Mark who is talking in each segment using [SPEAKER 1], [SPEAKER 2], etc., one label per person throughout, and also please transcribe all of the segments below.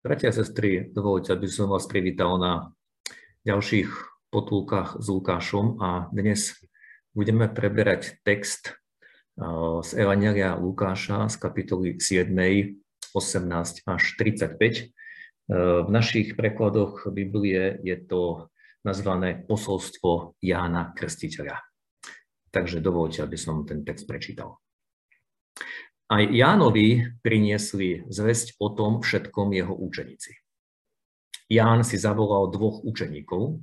[SPEAKER 1] Bratia a sestry, dovolte, aby som vás privítal na ďalších potulkách s Lukášom a dnes budeme preberať text z Evangelia Lukáša z kapitoly 7, 18 až 35. V našich prekladoch Biblie je to nazvané posolstvo Jána Krstiteľa. Takže dovolte, aby som ten text prečítal. Aj Jánovi priniesli zväzť o tom všetkom jeho učeníci. Ján si zavolal dvoch učeníkov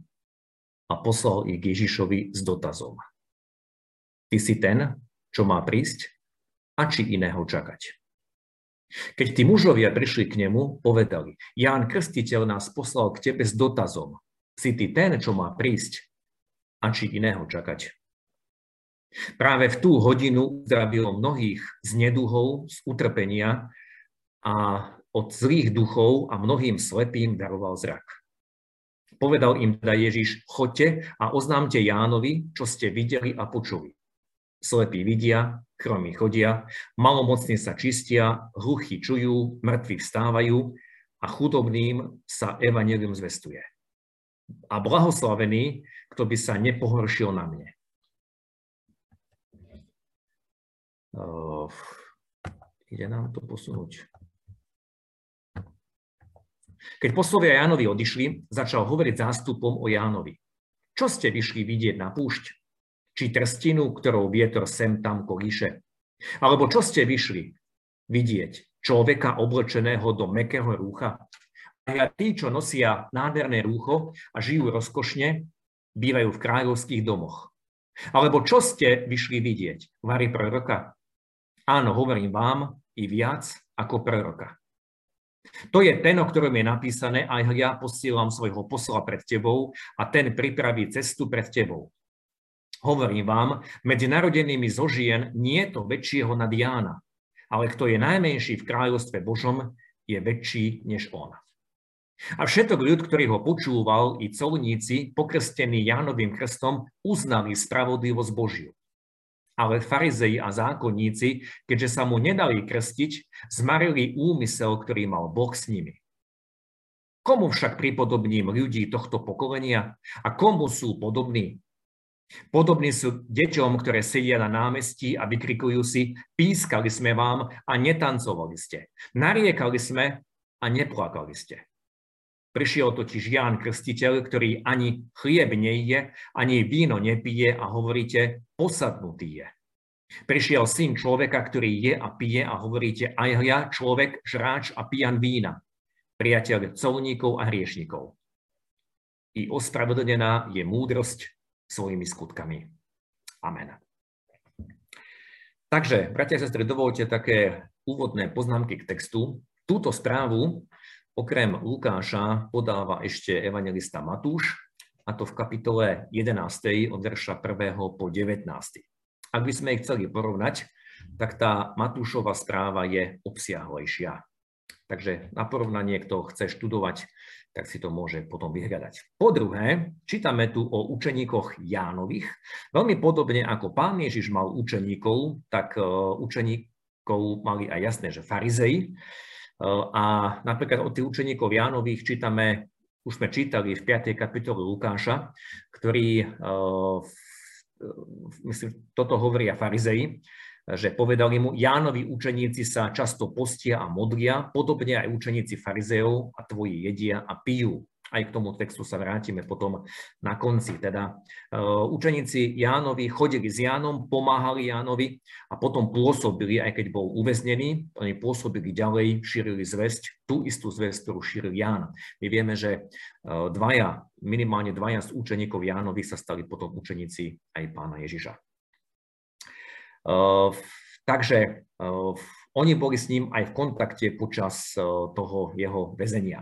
[SPEAKER 1] a poslal ich k Ježišovi s dotazom. Ty si ten, čo má prísť, a či iného čakať. Keď tí mužovia prišli k nemu, povedali, Ján Krstiteľ nás poslal k tebe s dotazom. Si ty ten, čo má prísť, a či iného čakať. Práve v tú hodinu uzdravilo mnohých z neduhov, z utrpenia a od zlých duchov a mnohým slepým daroval zrak. Povedal im teda Ježiš, choďte a oznámte Jánovi, čo ste videli a počuli. Slepí vidia, chromy chodia, malomocní sa čistia, hluchí čujú, mŕtvi vstávajú a chudobným sa evanelium zvestuje. A blahoslavený, kto by sa nepohoršil na mne. Uh, ide nám to posunúť. Keď poslovia Jánovi odišli, začal hovoriť zástupom o Jánovi. Čo ste vyšli vidieť na púšť? Či trstinu, ktorou vietor sem tam kolíše? Alebo čo ste vyšli vidieť? Človeka oblečeného do mekého rúcha? A tí, čo nosia nádherné rúcho a žijú rozkošne, bývajú v kráľovských domoch. Alebo čo ste vyšli vidieť? Vary proroka? Áno, hovorím vám i viac ako proroka. To je ten, o ktorom je napísané, aj ja posielam svojho posla pred tebou a ten pripraví cestu pred tebou. Hovorím vám, medzi narodenými zo žien nie je to väčšieho nad Jána, ale kto je najmenší v kráľovstve Božom, je väčší než on. A všetok ľud, ktorý ho počúval, i colníci, pokrstení Jánovým krstom, uznali spravodlivosť Božiu. Ale farizei a zákonníci, keďže sa mu nedali krstiť, zmarili úmysel, ktorý mal Boh s nimi. Komu však pripodobním ľudí tohto pokolenia a komu sú podobní? Podobní sú deťom, ktoré sedia na námestí a vykrikujú si, pískali sme vám a netancovali ste. Nariekali sme a neplakali ste. Prišiel totiž Ján Krstiteľ, ktorý ani chlieb nejde, ani víno nepije a hovoríte, posadnutý je. Prišiel syn človeka, ktorý je a pije a hovoríte, aj ja, človek, žráč a pijan vína, priateľ colníkov a hriešnikov. I ospravedlnená je múdrosť svojimi skutkami. Amen. Takže, bratia a sestry, dovolte také úvodné poznámky k textu. Túto správu Okrem Lukáša podáva ešte evangelista Matúš, a to v kapitole 11. od verša 1. po 19. Ak by sme ich chceli porovnať, tak tá Matúšova správa je obsiahlejšia. Takže na porovnanie, kto chce študovať, tak si to môže potom vyhľadať. Po druhé, čítame tu o učeníkoch Jánových. Veľmi podobne ako pán Ježiš mal učeníkov, tak e, učeníkov mali aj jasné, že farizei. A napríklad od tých učeníkov Jánových čítame, už sme čítali v 5. kapitole Lukáša, ktorý, myslím, toto hovoria farizei, že povedali mu, Jánovi učeníci sa často postia a modlia, podobne aj učeníci farizejov a tvoji jedia a pijú. Aj k tomu textu sa vrátime potom na konci. Teda uh, učeníci Jánovi chodili s Jánom, pomáhali Jánovi a potom pôsobili, aj keď bol uväznený, oni pôsobili ďalej, šírili zväzť, tú istú zväzť, ktorú šíril Ján. My vieme, že uh, dvaja, minimálne dvaja z učeníkov Jánovi sa stali potom učeníci aj pána Ježiša. Uh, takže oni boli s ním aj v kontakte počas toho jeho väzenia.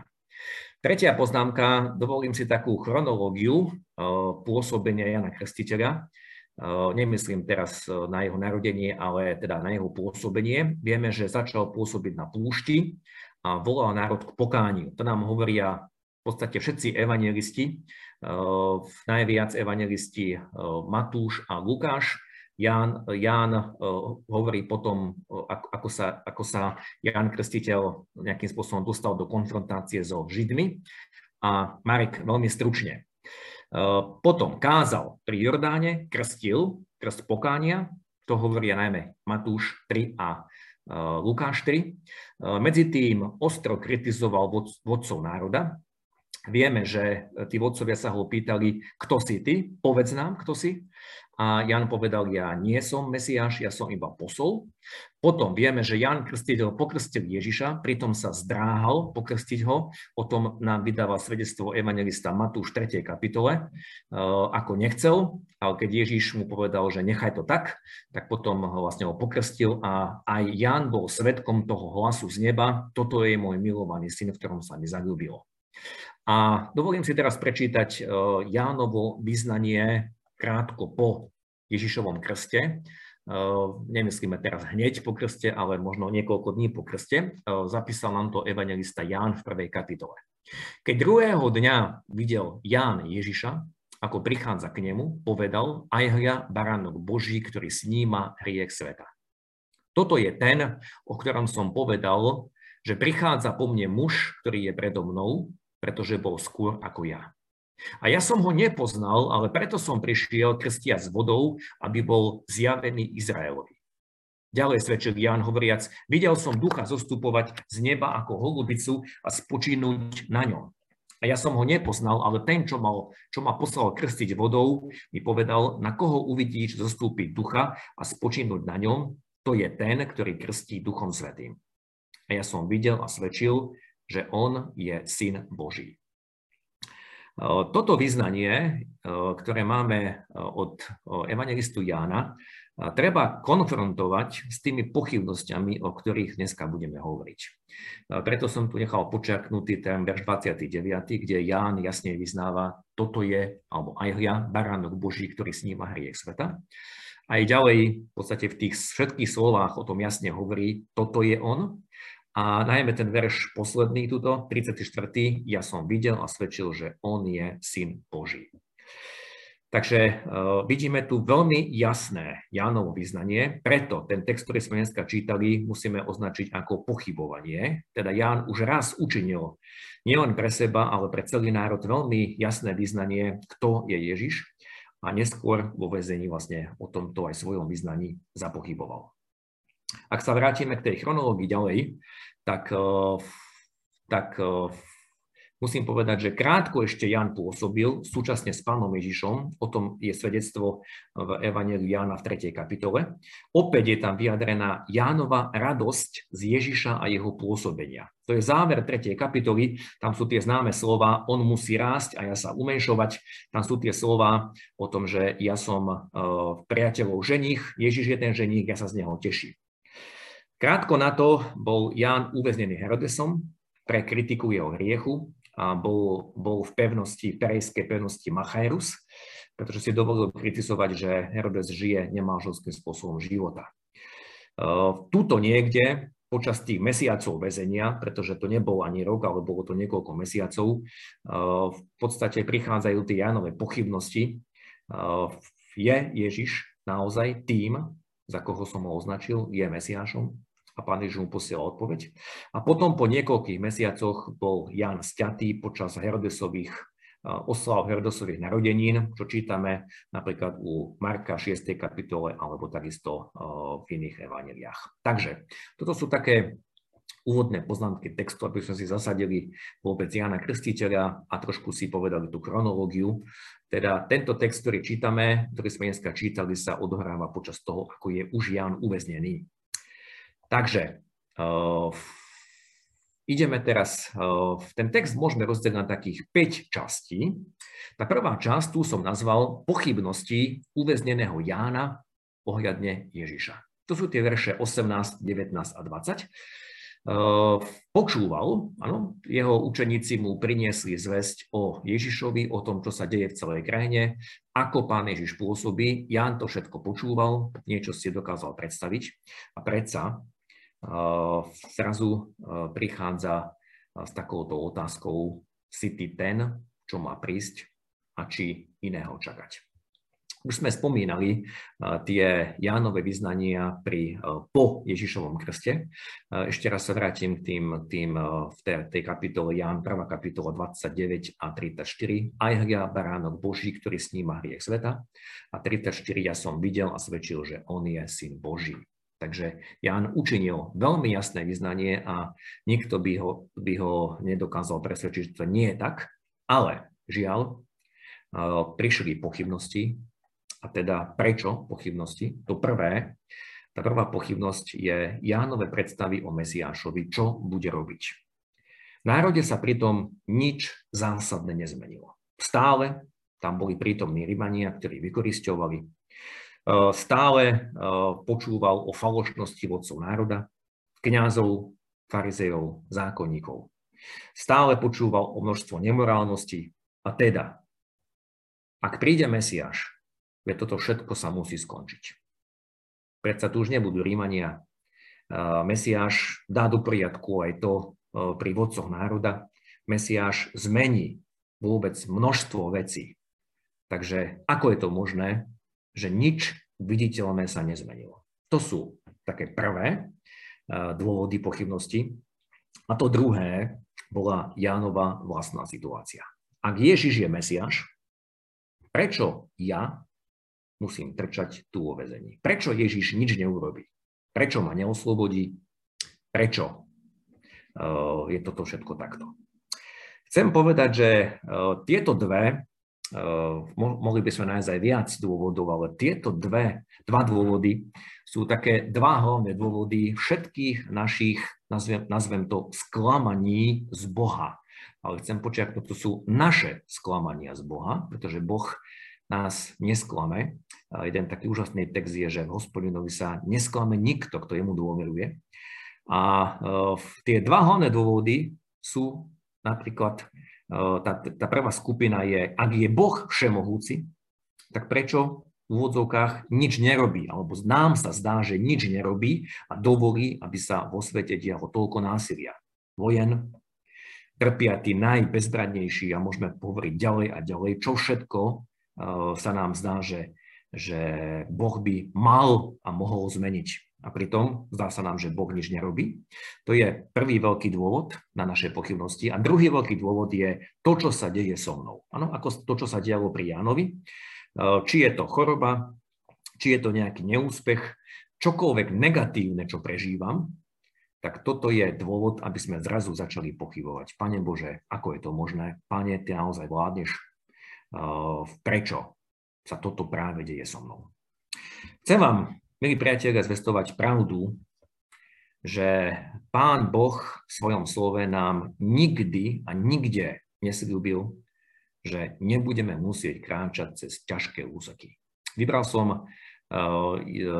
[SPEAKER 1] Tretia poznámka, dovolím si takú chronológiu eh, pôsobenia Jana Krstiteľa. Eh, nemyslím teraz eh, na jeho narodenie, ale teda na jeho pôsobenie. Vieme, že začal pôsobiť na púšti a volal národ k pokániu. To nám hovoria v podstate všetci evangelisti, najviac evangelisti Matúš a Lukáš, Ján, Ján hovorí potom, ako, ako, sa, ako sa Ján Krstiteľ nejakým spôsobom dostal do konfrontácie so Židmi. A Marek veľmi stručne. Potom kázal pri Jordáne, krstil, krst pokánia, to hovoria najmä Matúš 3 a Lukáš 3. Medzi tým ostro kritizoval vodcov národa, Vieme, že tí vodcovia sa ho pýtali, kto si ty, povedz nám, kto si. A Jan povedal, ja nie som Mesiáš, ja som iba posol. Potom vieme, že Jan Krstiteľ pokrstil Ježiša, pritom sa zdráhal pokrstiť ho. O tom nám vydáva svedectvo evangelista Matúš v 3. kapitole, e, ako nechcel, ale keď Ježiš mu povedal, že nechaj to tak, tak potom vlastne ho pokrstil a aj Jan bol svetkom toho hlasu z neba, toto je môj milovaný syn, v ktorom sa mi zalúbilo. A dovolím si teraz prečítať e, Jánovo vyznanie krátko po Ježišovom krste. E, nemyslíme teraz hneď po krste, ale možno niekoľko dní po krste. E, zapísal nám to evangelista Ján v prvej kapitole. Keď druhého dňa videl Ján Ježiša, ako prichádza k nemu, povedal, aj hľa baránok Boží, ktorý sníma hriech sveta. Toto je ten, o ktorom som povedal, že prichádza po mne muž, ktorý je predo mnou, pretože bol skôr ako ja. A ja som ho nepoznal, ale preto som prišiel krstia s vodou, aby bol zjavený Izraelovi. Ďalej svedčil Ján hovoriac, videl som ducha zostupovať z neba ako holubicu a spočínuť na ňom. A ja som ho nepoznal, ale ten, čo, mal, čo ma poslal krstiť vodou, mi povedal, na koho uvidíš zostúpiť ducha a spočínuť na ňom, to je ten, ktorý krstí duchom svetým. A ja som videl a svedčil, že on je syn Boží. Toto vyznanie, ktoré máme od evangelistu Jána, treba konfrontovať s tými pochybnosťami, o ktorých dneska budeme hovoriť. Preto som tu nechal počiarknutý ten verš 29, kde Ján jasne vyznáva, toto je, alebo aj hľa, baránok Boží, ktorý sníma hriech sveta. Aj ďalej, v podstate v tých všetkých slovách o tom jasne hovorí, toto je on, a najmä ten verš posledný tuto, 34. Ja som videl a svedčil, že on je syn Boží. Takže uh, vidíme tu veľmi jasné Jánovo vyznanie, preto ten text, ktorý sme dneska čítali, musíme označiť ako pochybovanie. Teda Ján už raz učinil nielen pre seba, ale pre celý národ veľmi jasné vyznanie, kto je Ježiš a neskôr vo väzení vlastne o tomto aj svojom vyznaní zapochyboval. Ak sa vrátime k tej chronológii ďalej, tak, eh, tak eh, musím povedať, že krátko ešte Jan pôsobil súčasne s pánom Ježišom, o tom je svedectvo v Evangeliu Jána v 3. kapitole. Opäť je tam vyjadrená Jánova radosť z Ježiša a jeho pôsobenia. To je záver 3. kapitoly, tam sú tie známe slova, on musí rásť a ja sa umenšovať. Tam sú tie slova o tom, že ja som uh, priateľov ženich, Ježiš je ten ženich, ja sa z neho teším. Krátko na to bol Ján uväznený Herodesom pre kritiku jeho hriechu a bol, bol v pevnosti, perejskej pevnosti Machaerus, pretože si dovolil kritizovať, že Herodes žije nemáželským spôsobom života. Tuto niekde počas tých mesiacov väzenia, pretože to nebol ani rok, ale bolo to niekoľko mesiacov, v podstate prichádzajú tie Jánové pochybnosti. Je Ježiš naozaj tým, za koho som ho označil, je Mesiášom? A pán Ježiš mu posielal odpoveď. A potom po niekoľkých mesiacoch bol Jan sťatý počas Herodesových oslav Herodesových narodenín, čo čítame napríklad u Marka 6. kapitole alebo takisto v iných evaneliách. Takže toto sú také úvodné poznámky textu, aby sme si zasadili vôbec Jana Krstiteľa a trošku si povedali tú chronológiu. Teda tento text, ktorý čítame, ktorý sme dneska čítali, sa odohráva počas toho, ako je už Jan uväznený. Takže uh, ideme teraz, uh, ten text môžeme rozdeliť na takých 5 častí. Tá prvá časť tu som nazval pochybnosti uväzneného Jána ohľadne Ježiša. To sú tie verše 18, 19 a 20. Uh, počúval, áno, jeho učeníci mu priniesli zväzť o Ježišovi, o tom, čo sa deje v celej krajine, ako pán Ježiš pôsobí. Ján to všetko počúval, niečo si dokázal predstaviť a predsa zrazu prichádza s takouto otázkou, si ty ten, čo má prísť a či iného čakať. Už sme spomínali tie Jánové vyznania pri, po Ježišovom krste. Ešte raz sa vrátim k tým, tým v tej, tej kapitole Ján, 1. kapitola 29 a 34. Aj hľa baránok Boží, ktorý sníma hriech sveta. A 34 ja som videl a svedčil, že on je syn Boží. Takže Ján učinil veľmi jasné vyznanie a nikto by ho, by ho nedokázal presvedčiť, že to nie je tak. Ale žiaľ, prišli pochybnosti, a teda prečo pochybnosti? To prvé, tá prvá pochybnosť je Jánové predstavy o Mesiášovi, čo bude robiť. V národe sa pritom nič zásadne nezmenilo. Stále tam boli prítomní Rimania, ktorí vykoristovali. E, stále e, počúval o falošnosti vodcov národa, kňazov, farizejov, zákonníkov. Stále počúval o množstvo nemorálnosti a teda, ak príde Mesiáš, Veď toto všetko sa musí skončiť. Predsa tu už nebudú Rímania. Mesiáš dá do poriadku aj to pri vodcoch národa. Mesiáš zmení vôbec množstvo vecí. Takže ako je to možné, že nič viditeľné sa nezmenilo? To sú také prvé dôvody pochybnosti. A to druhé bola Jánova vlastná situácia. Ak Ježiš je Mesiáš, prečo ja musím trčať tu vo vezení. Prečo Ježiš nič neurobí? Prečo ma neoslobodí? Prečo uh, je toto všetko takto? Chcem povedať, že uh, tieto dve, mohli by sme nájsť aj viac dôvodov, ale tieto dve, dva dôvody sú také dva hlavné dôvody všetkých našich, nazvem, nazvem to, sklamaní z Boha. Ale chcem počiaknúť, to sú naše sklamania z Boha, pretože Boh nás nesklame. Jeden taký úžasný text je, že v hospodinovi sa nesklame nikto, kto jemu dôveruje. A e, tie dva hlavné dôvody sú napríklad, tá, tá prvá skupina je, ak je Boh všemohúci, tak prečo v úvodzovkách nič nerobí, alebo nám sa zdá, že nič nerobí a dovolí, aby sa vo svete dialo toľko násilia. Vojen, trpia tí najbezbradnejší a môžeme hovoriť ďalej a ďalej, čo všetko sa nám zdá, že, že Boh by mal a mohol zmeniť. A pritom zdá sa nám, že Boh nič nerobí. To je prvý veľký dôvod na naše pochybnosti. A druhý veľký dôvod je to, čo sa deje so mnou. Ano, ako to, čo sa dialo pri Jánovi. Eh, či je to choroba, či je to nejaký neúspech, čokoľvek negatívne, čo prežívam, tak toto je dôvod, aby sme zrazu začali pochybovať. Pane Bože, ako je to možné? Pane, Ty naozaj vládneš? prečo sa toto práve deje so mnou. Chcem vám, milí priatelia, zvestovať pravdu, že Pán Boh v svojom slove nám nikdy a nikde neslúbil, že nebudeme musieť kráčať cez ťažké úseky. Vybral som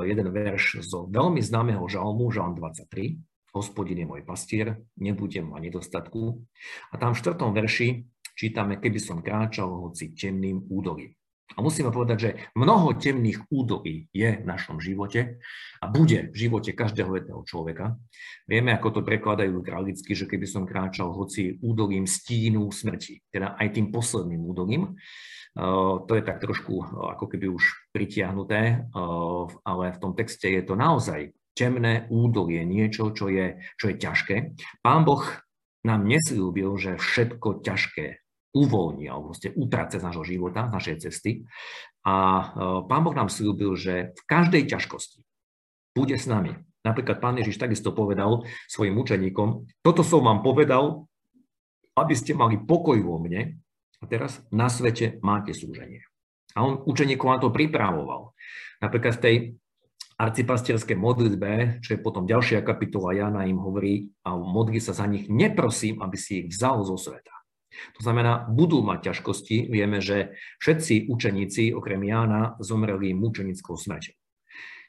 [SPEAKER 1] jeden verš zo veľmi známeho žalmu, žalm 23, Hospodin je môj pastier, nebudem mať nedostatku. A tam v štvrtom verši čítame, keby som kráčal hoci temným údolím. A musíme povedať, že mnoho temných údolí je v našom živote a bude v živote každého jedného človeka. Vieme, ako to prekladajú kralicky, že keby som kráčal hoci údolím stínu smrti, teda aj tým posledným údolím, Uh, to je tak trošku uh, ako keby už pritiahnuté, uh, ale v tom texte je to naozaj temné údolie, niečo, čo je, čo je ťažké. Pán Boh nám neslúbil, že všetko ťažké uvoľní alebo ste utrace z nášho života, z našej cesty. A e, Pán Boh nám slúbil, že v každej ťažkosti bude s nami. Napríklad Pán Ježiš takisto povedal svojim učeníkom, toto som vám povedal, aby ste mali pokoj vo mne a teraz na svete máte súženie. A on učeníkov na to pripravoval. Napríklad v tej arcipastierskej modlitbe, čo je potom ďalšia kapitola Jana im hovorí a modlí sa za nich, neprosím, aby si ich vzal zo sveta, to znamená, budú mať ťažkosti. Vieme, že všetci učeníci, okrem Jána, zomreli mučenickou smrťou.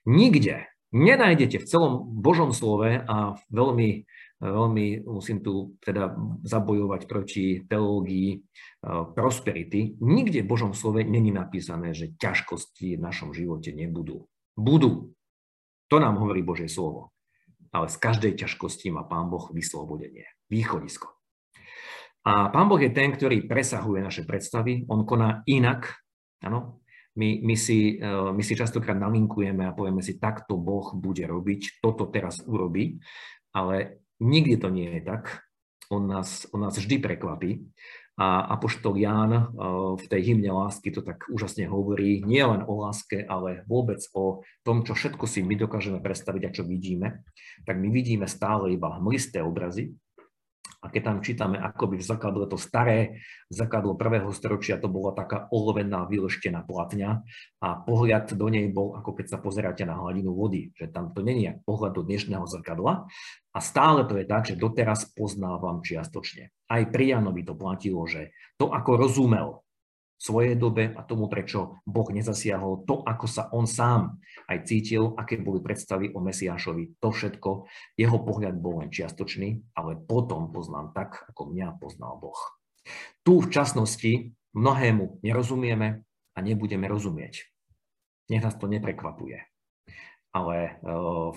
[SPEAKER 1] Nikde nenájdete v celom Božom slove a veľmi, veľmi musím tu teda zabojovať proti teológii e, prosperity, nikde v Božom slove není napísané, že ťažkosti v našom živote nebudú. Budú. To nám hovorí Božie slovo. Ale z každej ťažkosti má Pán Boh vyslobodenie, východisko. A Pán Boh je ten, ktorý presahuje naše predstavy, on koná inak, ano? my, my, si, my si častokrát nalinkujeme a povieme si, takto Boh bude robiť, toto teraz urobí, ale nikdy to nie je tak. On nás, on nás vždy prekvapí. A Apoštol Ján eh, v tej hymne lásky to tak úžasne hovorí, nie len o láske, ale vôbec o tom, čo všetko si my dokážeme predstaviť a čo vidíme. Tak my vidíme stále iba hmlisté obrazy, a keď tam čítame akoby v zrkadle to staré zrkadlo prvého storočia, to bola taká olovená vyleštená platňa a pohľad do nej bol, ako keď sa pozeráte na hladinu vody, že tam to není pohľad do dnešného zrkadla. A stále to je tak, že doteraz poznávam čiastočne. Aj pri Janovi to platilo, že to, ako rozumel svojej dobe a tomu, prečo Boh nezasiahol, to, ako sa on sám aj cítil, aké boli predstavy o Mesiášovi, to všetko, jeho pohľad bol len čiastočný, ale potom poznám tak, ako mňa poznal Boh. Tu v časnosti mnohému nerozumieme a nebudeme rozumieť. Nech nás to neprekvapuje. Ale eh,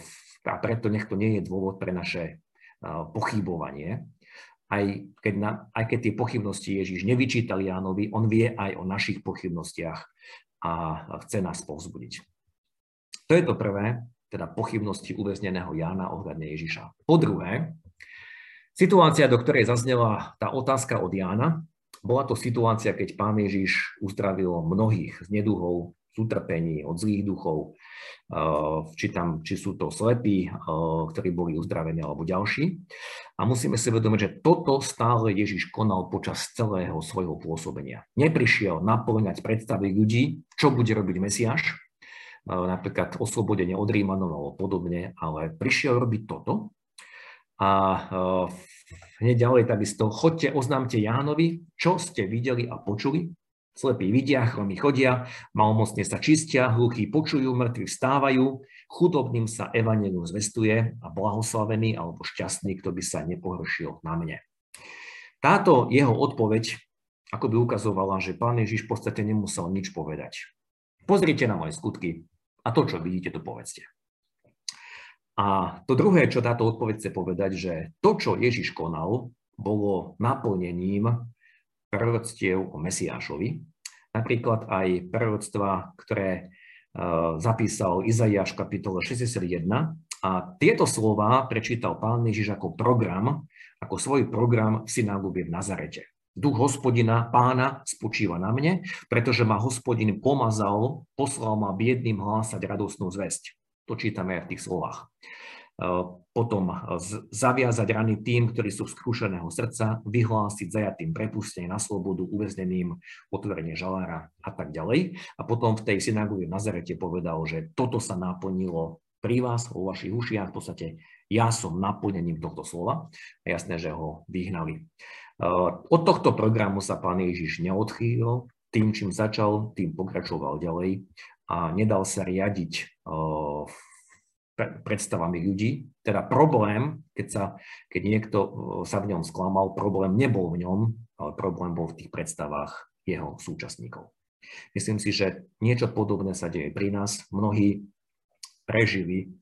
[SPEAKER 1] a preto nech to nie je dôvod pre naše eh, pochybovanie, aj keď, na, aj keď tie pochybnosti Ježiš nevyčítal Jánovi, on vie aj o našich pochybnostiach a chce nás povzbudiť. To je to prvé, teda pochybnosti uväzneného Jána ohľadne Ježiša. Po druhé, situácia, do ktorej zaznela tá otázka od Jána, bola to situácia, keď pán Ježiš uzdravil mnohých z neduhov, utrpení, od zlých duchov, či, tam, či sú to slepí, ktorí boli uzdravení, alebo ďalší. A musíme si vedomiť, že toto stále Ježiš konal počas celého svojho pôsobenia. Neprišiel naplňať predstavy ľudí, čo bude robiť Mesiáš, napríklad oslobodenie od Rímanov alebo podobne, ale prišiel robiť toto. A hneď ďalej takisto, chodte, oznámte Jánovi, čo ste videli a počuli, Slepí vidia, chromy chodia, malomocne sa čistia, hluchí počujú, mŕtvi vstávajú, chudobným sa evanelium zvestuje a blahoslavený alebo šťastný, kto by sa nepohoršil na mne. Táto jeho odpoveď ako by ukazovala, že pán Ježiš v podstate nemusel nič povedať. Pozrite na moje skutky a to, čo vidíte, to povedzte. A to druhé, čo táto odpoveď chce povedať, že to, čo Ježiš konal, bolo naplnením proroctiev o Mesiášovi, napríklad aj proroctva, ktoré e, zapísal Izaiáš v kapitole 61. A tieto slova prečítal pán Ježiš ako program, ako svoj program v synagóge v Nazarete. Duch hospodina, pána, spočíva na mne, pretože ma hospodin pomazal, poslal ma biedným hlásať radosnú zväzť. To čítame aj v tých slovách. Eh, potom zaviazať rany tým, ktorí sú skúšeného srdca, vyhlásiť zajatým prepustenie na slobodu, uväzneným otvorenie žalára a tak ďalej. A potom v tej synagóge v Nazarete povedal, že toto sa naplnilo pri vás, vo vašich ušiach, v podstate ja som naplnením tohto slova a jasné, že ho vyhnali. Eh, od tohto programu sa pán Ježiš neodchýlil, tým, čím začal, tým pokračoval ďalej a nedal sa riadiť eh, predstavami ľudí. Teda problém, keď, sa, keď niekto sa v ňom sklamal, problém nebol v ňom, ale problém bol v tých predstavách jeho súčasníkov. Myslím si, že niečo podobné sa deje pri nás. Mnohí prežili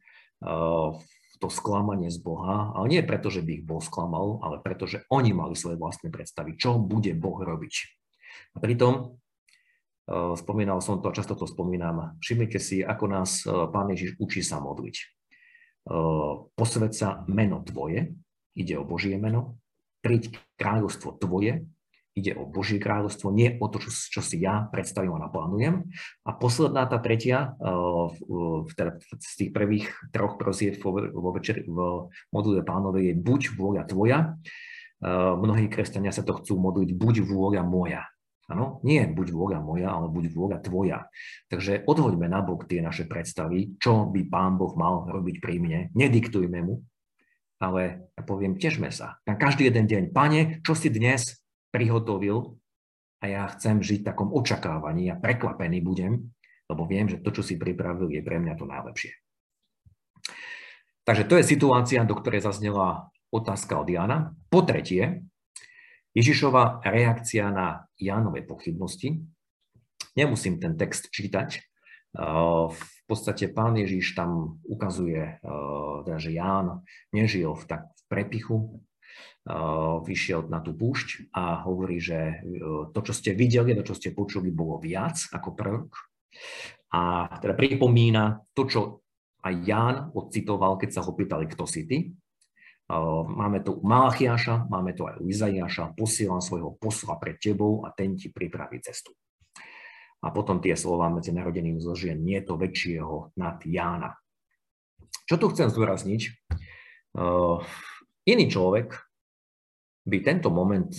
[SPEAKER 1] to sklamanie z Boha, ale nie preto, že by ich Boh sklamal, ale preto, že oni mali svoje vlastné predstavy, čo bude Boh robiť. A pritom spomínal som to a často to spomínam. Všimnite si, ako nás eh, Pán Ježiš učí sa modliť. Eh, posved sa meno Tvoje, ide o Božie meno, príď kráľovstvo Tvoje, ide o Božie kráľovstvo, nie o to, čo, čo si ja predstavím a naplánujem. A posledná, tá tretia, teda z tých prvých troch prosieb vo, vo, večer, v modlitbe pánovej je buď vôľa tvoja. Mnohí kresťania sa to chcú modliť, buď vôľa moja. Áno, nie buď vôľa moja, ale buď vôľa tvoja. Takže odhoďme nabok tie naše predstavy, čo by Pán Boh mal robiť pri mne. Nediktujme mu, ale ja poviem, težme sa. Na každý jeden deň, Pane, čo si dnes prihotovil a ja chcem žiť v takom očakávaní a prekvapený budem, lebo viem, že to, čo si pripravil, je pre mňa to najlepšie. Takže to je situácia, do ktorej zaznela otázka od Jana. Po tretie, Ježišova reakcia na Jánové pochybnosti. Nemusím ten text čítať. V podstate pán Ježiš tam ukazuje, teda, že Ján nežil v, tak, v prepichu, vyšiel na tú púšť a hovorí, že to, čo ste videli, to, čo ste počuli, bolo viac ako prorok. A teda pripomína to, čo aj Ján odcitoval, keď sa ho pýtali, kto si ty. Máme tu Malachiaša, máme tu aj Izaiáša, posielam svojho posla pred tebou a ten ti pripraví cestu. A potom tie slova medzi narodeným zo žien, nie to väčšieho nad Jána. Čo tu chcem zdôrazniť? Uh, iný človek by tento moment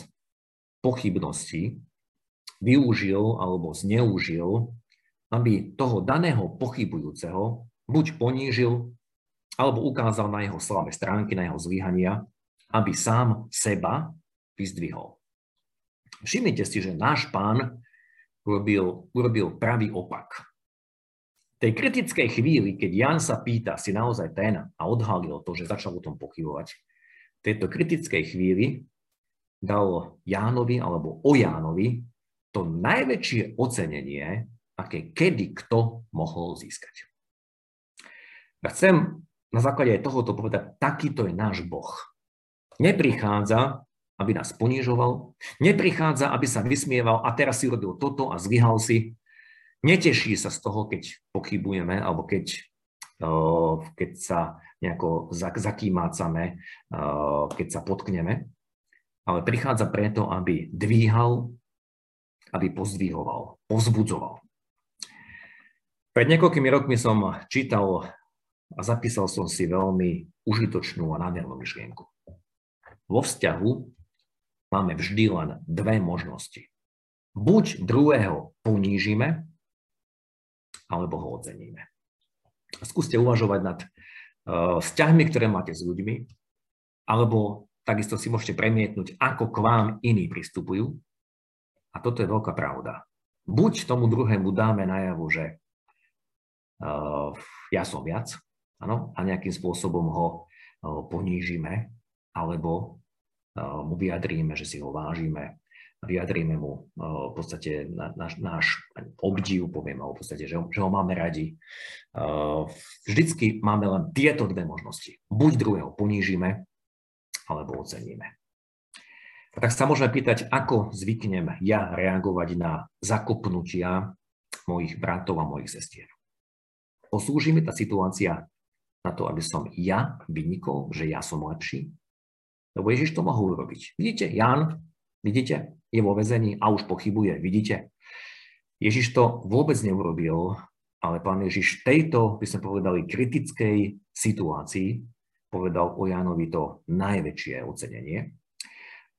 [SPEAKER 1] pochybnosti využil alebo zneužil, aby toho daného pochybujúceho buď ponížil, alebo ukázal na jeho slabé stránky, na jeho zlyhania, aby sám seba vyzdvihol. Všimnite si, že náš pán urobil, urobil pravý opak. V tej kritickej chvíli, keď Jan sa pýta, si naozaj ten a odhalil to, že začal o tom pochybovať, v tejto kritickej chvíli dal Jánovi alebo o Jánovi to najväčšie ocenenie, aké kedy kto mohol získať. Ja chcem na základe aj tohoto povedať, takýto je náš Boh. Neprichádza, aby nás ponižoval, neprichádza, aby sa vysmieval a teraz si robil toto a zlyhal si. Neteší sa z toho, keď pochybujeme alebo keď, keď sa nejako zakýmácame, keď sa potkneme, ale prichádza preto, aby dvíhal, aby pozdvihoval, pozbudzoval. Pred niekoľkými rokmi som čítal a zapísal som si veľmi užitočnú a nádhernú myšlienku. Vo vzťahu máme vždy len dve možnosti. Buď druhého ponížime, alebo ho oceníme. Skúste uvažovať nad uh, vzťahmi, ktoré máte s ľuďmi, alebo takisto si môžete premietnúť, ako k vám iní pristupujú. A toto je veľká pravda. Buď tomu druhému dáme najavo, že uh, ja som viac, ano, a nejakým spôsobom ho ponížime, alebo mu vyjadríme, že si ho vážime, vyjadríme mu v podstate náš, náš obdiv, poviem, alebo v podstate, že ho, že ho máme radi. Vždycky máme len tieto dve možnosti. Buď druhého ponížime, alebo oceníme. Tak sa môžeme pýtať, ako zvyknem ja reagovať na zakopnutia mojich bratov a mojich sestier. Poslúži mi tá situácia na to, aby som ja vynikol, že ja som lepší? Lebo Ježiš to mohol urobiť. Vidíte, Ján, vidíte, je vo vezení a už pochybuje, vidíte. Ježiš to vôbec neurobil, ale pán Ježiš tejto, by sme povedali, kritickej situácii povedal o Jánovi to najväčšie ocenenie.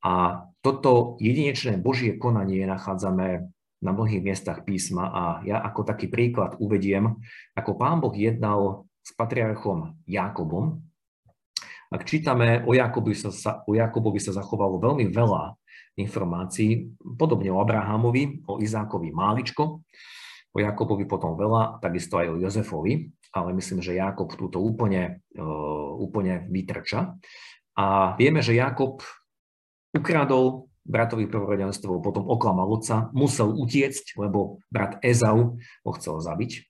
[SPEAKER 1] A toto jedinečné Božie konanie nachádzame na mnohých miestach písma a ja ako taký príklad uvediem, ako pán Boh jednal s patriarchom Jakobom. Ak čítame o Jakobovi sa, o Jakobovi sa zachovalo veľmi veľa informácií, podobne o Abrahamovi, o Izákovi máličko, o Jakobovi potom veľa, takisto aj o Jozefovi, ale myslím, že Jakob túto úplne, uh, úplne vytrča. A vieme, že Jakob ukradol bratovi prvorodenstvo, potom oklamal otca, musel utiecť, lebo brat Ezau ho chcel zabiť.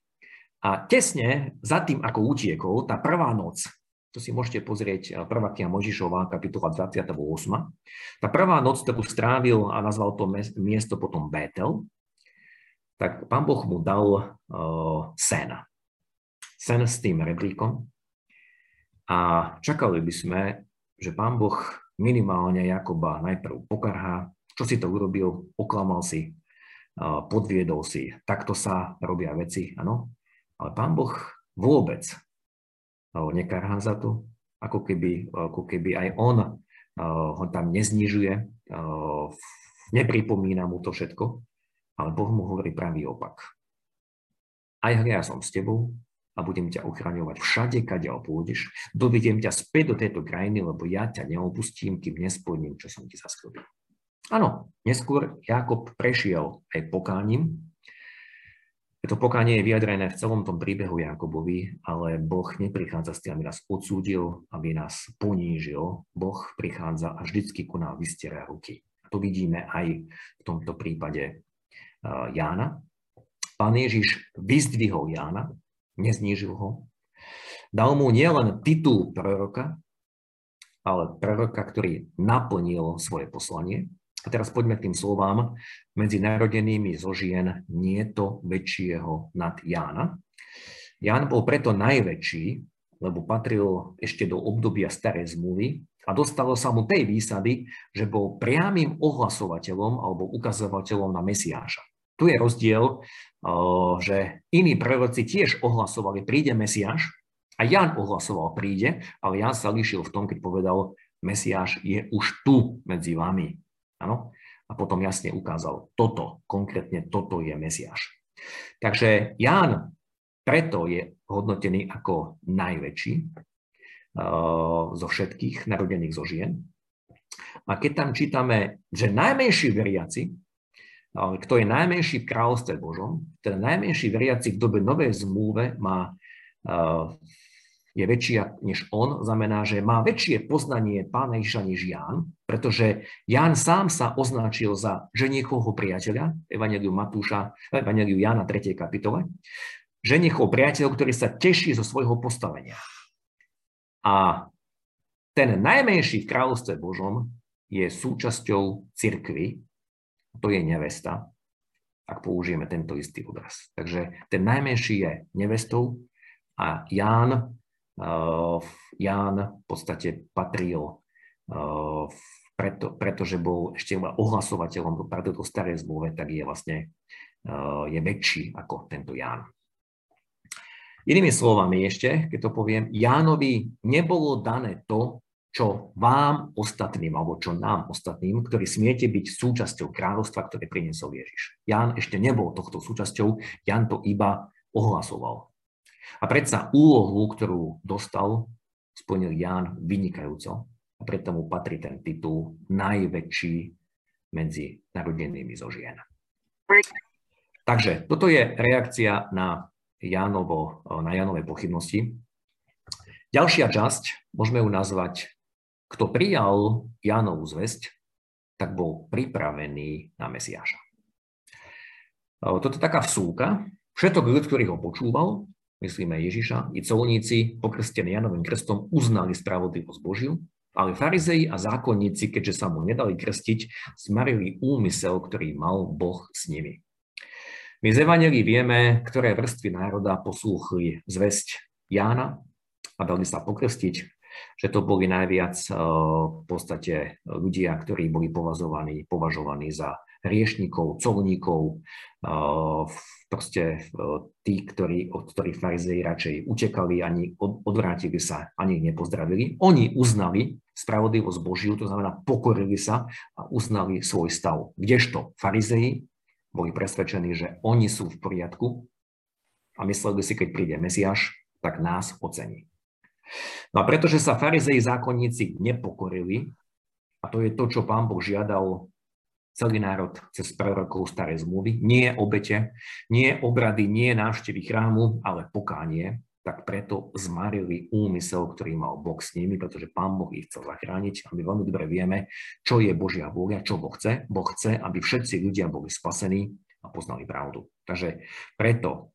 [SPEAKER 1] A tesne za tým, ako utiekol, tá prvá noc, to si môžete pozrieť, eh, prvá kniha Možišová, kapitola 28. Tá prvá noc, ktorú strávil a nazval to miesto potom Bétel, tak pán Boh mu dal uh, sen. Sen s tým rebríkom. A čakali by sme, že pán Boh minimálne Jakoba najprv pokarhá, čo si to urobil, oklamal si, uh, podviedol si, takto sa robia veci, áno. Ale pán Boh vôbec nekarhá za to, ako keby, ako keby aj on ho tam neznižuje, nepripomína mu to všetko, ale Boh mu hovorí pravý opak. Aj ja som s tebou a budem ťa uchraňovať všade, kade pôjdeš. Dovediem ťa späť do tejto krajiny, lebo ja ťa neopustím, kým nesplním, čo som ti zaslúbil. Áno, neskôr Jakob prešiel aj pokáním, to pokánie je vyjadrené v celom tom príbehu Jakobovi, ale Boh neprichádza s tým, aby nás odsúdil, aby nás ponížil. Boh prichádza a vždycky ku nám vystiera ruky. A to vidíme aj v tomto prípade eh, Jána. Pán Ježiš vyzdvihol Jána, neznížil ho. Dal mu nielen titul proroka, ale proroka, ktorý naplnil svoje poslanie. A teraz poďme k tým slovám. Medzi narodenými zo žien nie to väčšieho nad Jána. Ján bol preto najväčší, lebo patril ešte do obdobia starej zmluvy a dostalo sa mu tej výsady, že bol priamým ohlasovateľom alebo ukazovateľom na Mesiáša. Tu je rozdiel, že iní proroci tiež ohlasovali, príde Mesiáš, a Jan ohlasoval, príde, ale Jan sa líšil v tom, keď povedal, Mesiáš je už tu medzi vami. Ano? A potom jasne ukázal, toto, konkrétne toto je Mesiáš. Takže Ján preto je hodnotený ako najväčší uh, zo všetkých narodených zo žien. A keď tam čítame, že najmenší veriaci, uh, kto je najmenší v kráľovstve Božom, ten najmenší veriaci v dobe novej zmluve má uh, je väčšia než on, znamená, že má väčšie poznanie pána Ježiša než Ján, pretože Ján sám sa označil za ženiechovho priateľa, Evangeliu Matúša, Evangeliu Jána 3. kapitole, ženiechov priateľ, ktorý sa teší zo svojho postavenia. A ten najmenší v kráľovstve Božom je súčasťou cirkvy, to je nevesta, ak použijeme tento istý obraz. Takže ten najmenší je nevestou a Ján Ján v podstate patril, eh, preto, pretože bol ešte ohlasovateľom do do starej zmluve, tak je vlastne eh, je väčší ako tento Ján. Inými slovami ešte, keď to poviem, Jánovi nebolo dané to, čo vám ostatným, alebo čo nám ostatným, ktorí smiete byť súčasťou kráľovstva, ktoré priniesol Ježiš. Ján ešte nebol tohto súčasťou, Ján to iba ohlasoval. A predsa úlohu, ktorú dostal, splnil Ján vynikajúco a preto mu patrí ten titul najväčší medzi narodenými zo žien. Takže toto je reakcia na, Jánovo, na Jánové pochybnosti. Ďalšia časť, môžeme ju nazvať, kto prijal Jánovú zväzť, tak bol pripravený na Mesiáša. Toto je taká vsúka. Všetok ľud, ktorý ho počúval, myslíme Ježiša, i colníci, pokrstení Janovým krstom, uznali spravodlivosť Božiu, ale farizei a zákonníci, keďže sa mu nedali krstiť, zmarili úmysel, ktorý mal Boh s nimi. My z Evangelii vieme, ktoré vrstvy národa poslúchli zväzť Jána a dali sa pokrstiť, že to boli najviac eh, v podstate ľudia, ktorí boli považovaní, považovaní za hriešnikov, colníkov, proste tí, ktorí, od ktorých farizei radšej utekali, ani odvrátili sa, ani nepozdravili. Oni uznali spravodlivosť Božiu, to znamená pokorili sa a uznali svoj stav. Kdežto farizei boli presvedčení, že oni sú v poriadku a mysleli si, keď príde Mesiáš, tak nás ocení. No a pretože sa farizei zákonníci nepokorili, a to je to, čo pán Boh žiadal celý národ cez prorokov starej zmluvy. Nie obete, nie obrady, nie návštevy chrámu, ale pokánie, tak preto zmarili úmysel, ktorý mal Boh s nimi, pretože Pán Boh ich chcel zachrániť a my veľmi dobre vieme, čo je Božia vôľa, čo Boh chce. Boh chce, aby všetci ľudia boli spasení a poznali pravdu. Takže preto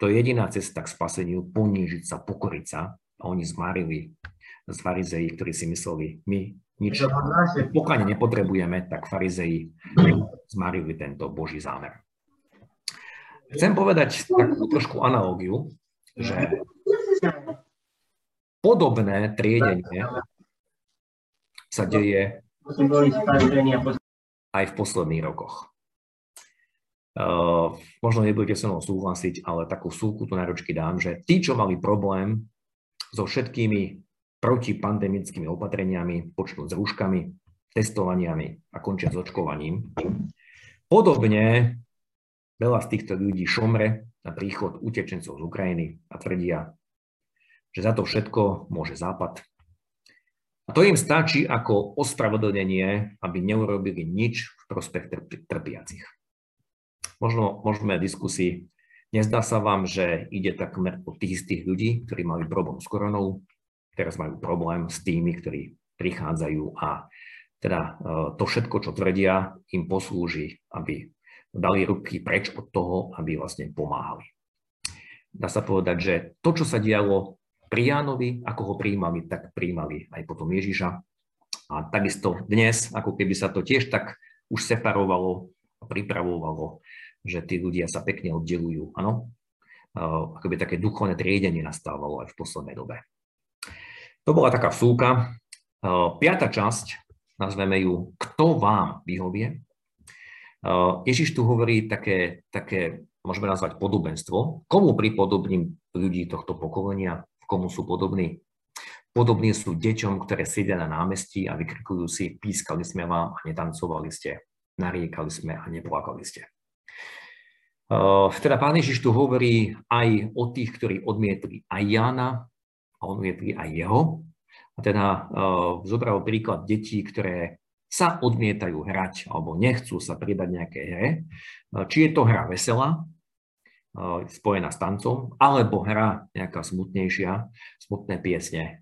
[SPEAKER 1] to je jediná cesta k spaseniu, ponížiť sa, pokoriť sa a oni zmarili z farizeí, ktorí si mysleli, my nič pokiaľ nepotrebujeme, tak farizei zmarili tento Boží zámer. Chcem povedať takú trošku analógiu, že podobné triedenie sa deje aj v posledných rokoch. Uh, možno nebudete so mnou súhlasiť, ale takú súku tu náročky dám, že tí, čo mali problém so všetkými protipandemickými opatreniami, počnúť s rúškami, testovaniami a končia s očkovaním. Podobne veľa z týchto ľudí šomre na príchod utečencov z Ukrajiny a tvrdia, že za to všetko môže Západ. A to im stačí ako ospravedlnenie, aby neurobili nič v prospech trpiacich. Možno môžeme diskusii, nezdá sa vám, že ide takmer o tých istých ľudí, ktorí mali problém s koronou, teraz majú problém s tými, ktorí prichádzajú a teda e, to všetko, čo tvrdia, im poslúži, aby dali ruky preč od toho, aby vlastne pomáhali. Dá sa povedať, že to, čo sa dialo pri Jánovi, ako ho prijímali, tak prijímali aj potom Ježiša. A takisto dnes, ako keby sa to tiež tak už separovalo a pripravovalo, že tí ľudia sa pekne oddelujú. Áno? Akoby také duchovné triedenie nastávalo aj v poslednej dobe. To bola taká vsúka. Piata časť, nazveme ju Kto vám vyhovie. Ježiš tu hovorí také, také môžeme nazvať podobenstvo. Komu pripodobním ľudí tohto pokolenia? Komu sú podobní? Podobní sú deťom, ktoré sedia na námestí a vykrikujú si, pískali sme vám a netancovali ste, nariekali sme a neplakali ste. Teda pán Ježiš tu hovorí aj o tých, ktorí odmietli aj Jána a odmietli aj jeho. A teda zobral príklad detí, ktoré sa odmietajú hrať alebo nechcú sa pridať nejaké hre. Či je to hra veselá, Eh, spojená s tancom, alebo hra nejaká smutnejšia, smutné piesne.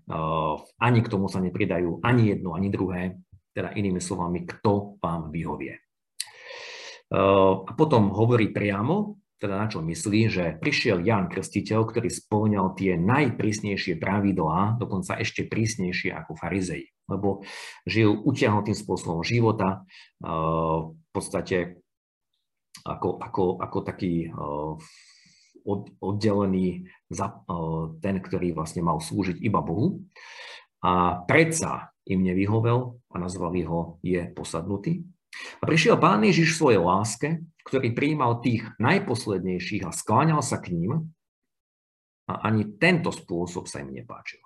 [SPEAKER 1] Ani k tomu sa nepridajú ani jedno, ani druhé, teda inými slovami, kto vám vyhovie. A potom hovorí priamo, teda na čo myslí, že prišiel Jan Krstiteľ, ktorý spĺňal tie najprísnejšie pravidlá, dokonca ešte prísnejšie ako farizej, lebo žil utiahnutým spôsobom života, v podstate ako, ako, ako taký uh, oddelený za uh, ten, ktorý vlastne mal slúžiť iba Bohu. A predsa im nevyhovel a nazvali ho je posadnutý. A prišiel Pán Ježiš v svojej láske, ktorý prijímal tých najposlednejších a skláňal sa k ním a ani tento spôsob sa im nepáčil.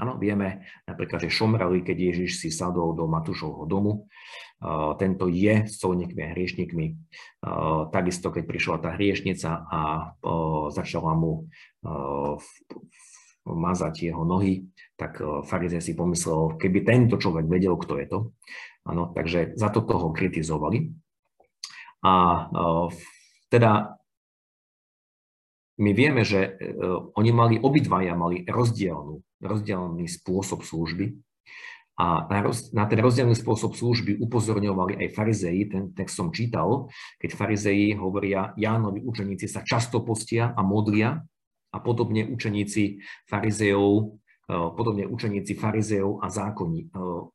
[SPEAKER 1] Áno, vieme napríklad, že šomrali, keď Ježiš si sadol do Matúšovho domu. Tento je s colníkmi a hriešnikmi. Takisto, keď prišla tá hriešnica a začala mu mazať jeho nohy, tak farizej si pomyslel, keby tento človek vedel, kto je to. Áno, takže za to toho kritizovali. A teda my vieme, že oni mali, obidvaja mali rozdielnú rozdielný spôsob služby. A na, roz, na ten rozdielný spôsob služby upozorňovali aj farizeji, ten text som čítal, keď farizeji hovoria, Jánovi učeníci sa často postia a modlia a podobne učeníci farizejov, e, podobne učeníci farizejov a zákonní, e,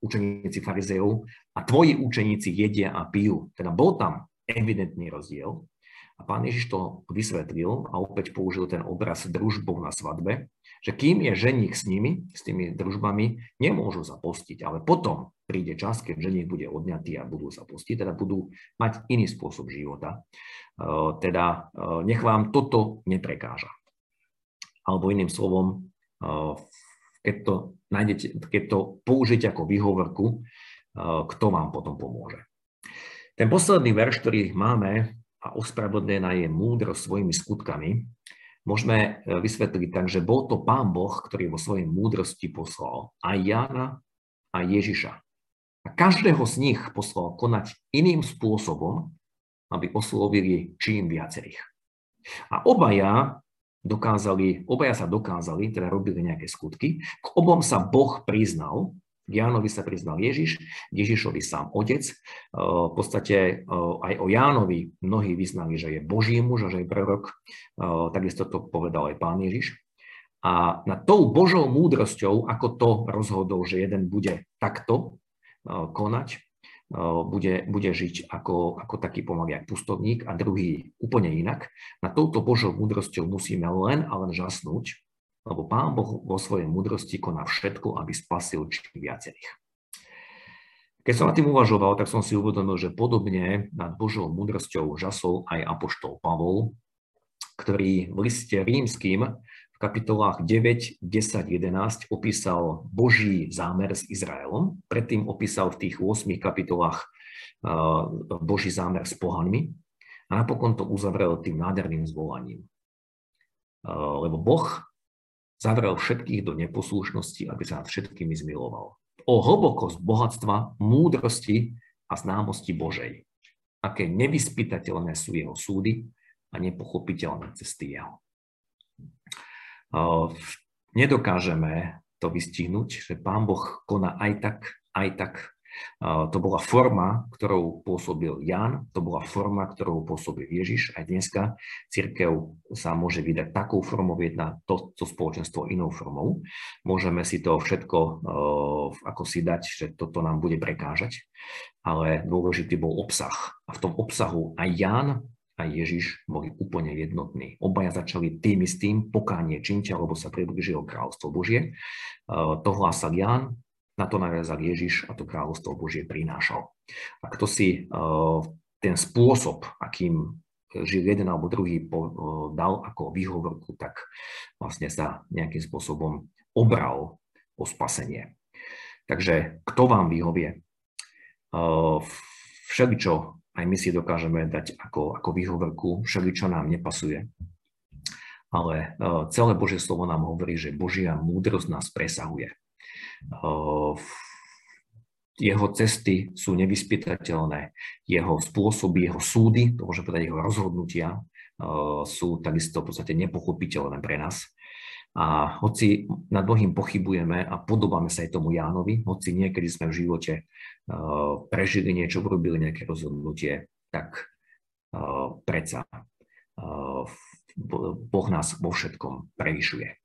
[SPEAKER 1] učeníci farizejov a tvoji učeníci jedia a pijú. Teda bol tam evidentný rozdiel. A pán Ježiš to vysvetlil a opäť použil ten obraz družbou na svadbe, že kým je ženich s nimi, s tými družbami, nemôžu sa postiť, ale potom príde čas, keď ženich bude odňatý a budú sa postiť, teda budú mať iný spôsob života. E, teda e, nech vám toto neprekáža. Alebo iným slovom, e, keď to, nájdete, keď to použite ako výhovorku, kto vám potom pomôže. Ten posledný verš, ktorý máme, a ospravedlená je múdro svojimi skutkami, môžeme e, vysvetliť tak, že bol to Pán Boh, ktorý vo svojej múdrosti poslal aj Jána a Ježiša. A každého z nich poslal konať iným spôsobom, aby oslovili čím viacerých. A obaja dokázali, obaja sa dokázali, teda robili nejaké skutky, k obom sa Boh priznal k Jánovi sa priznal Ježiš, Ježišovi sám otec. V podstate aj o Jánovi mnohí vyznali, že je Boží muž a že je prorok. Takisto to povedal aj pán Ježiš. A na tou Božou múdrosťou, ako to rozhodol, že jeden bude takto konať, bude, bude žiť ako, ako taký pomaly jak pustovník a druhý úplne inak. Na touto Božou múdrosťou musíme len a len žasnúť, lebo Pán Boh vo svojej múdrosti koná všetko, aby spasil čím viacerých. Keď som na tým uvažoval, tak som si uvedomil, že podobne nad Božou múdrosťou žasol aj apoštol Pavol, ktorý v liste rímským kapitolách 9, 10, 11 opísal Boží zámer s Izraelom, predtým opísal v tých 8 kapitolách Boží zámer s pohanmi a napokon to uzavrel tým nádherným zvolaním. Lebo Boh zavrel všetkých do neposlušnosti, aby sa nad všetkými zmiloval. O hlbokosť bohatstva, múdrosti a známosti Božej. Aké nevyspytateľné sú jeho súdy a nepochopiteľné cesty jeho. Nedokážeme to vystihnúť, že Pán Boh koná aj tak, aj tak, To bola forma, ktorou pôsobil Ján, to bola forma, ktorou pôsobil Ježiš. Aj dneska církev sa môže vydať takou formou, jedna to, to spoločenstvo inou formou. Môžeme si to všetko ako si dať, že toto nám bude prekážať, ale dôležitý bol obsah. A v tom obsahu aj Ján, aj Ježiš boli úplne jednotní. Obaja začali tým istým pokánie činte, lebo sa približilo kráľovstvo Božie. To hlásal Ján, na to naviazal Ježiš a to kráľovstvo Božie prinášal. A kto si uh, ten spôsob, akým žil jeden alebo druhý, uh, dal ako výhovorku, tak vlastne sa nejakým spôsobom obral o spasenie. Takže kto vám vyhovie? Všeličo aj my si dokážeme dať ako, ako výhovorku, všeličo nám nepasuje. Ale celé Božie slovo nám hovorí, že Božia múdrosť nás presahuje jeho cesty sú nevyspytateľné, jeho spôsoby, jeho súdy, to môžem povedať, jeho rozhodnutia sú takisto v podstate nepochopiteľné pre nás. A hoci nad mnohým pochybujeme a podobáme sa aj tomu Jánovi, hoci niekedy sme v živote prežili niečo, urobili nejaké rozhodnutie, tak predsa Boh nás vo všetkom prevyšuje.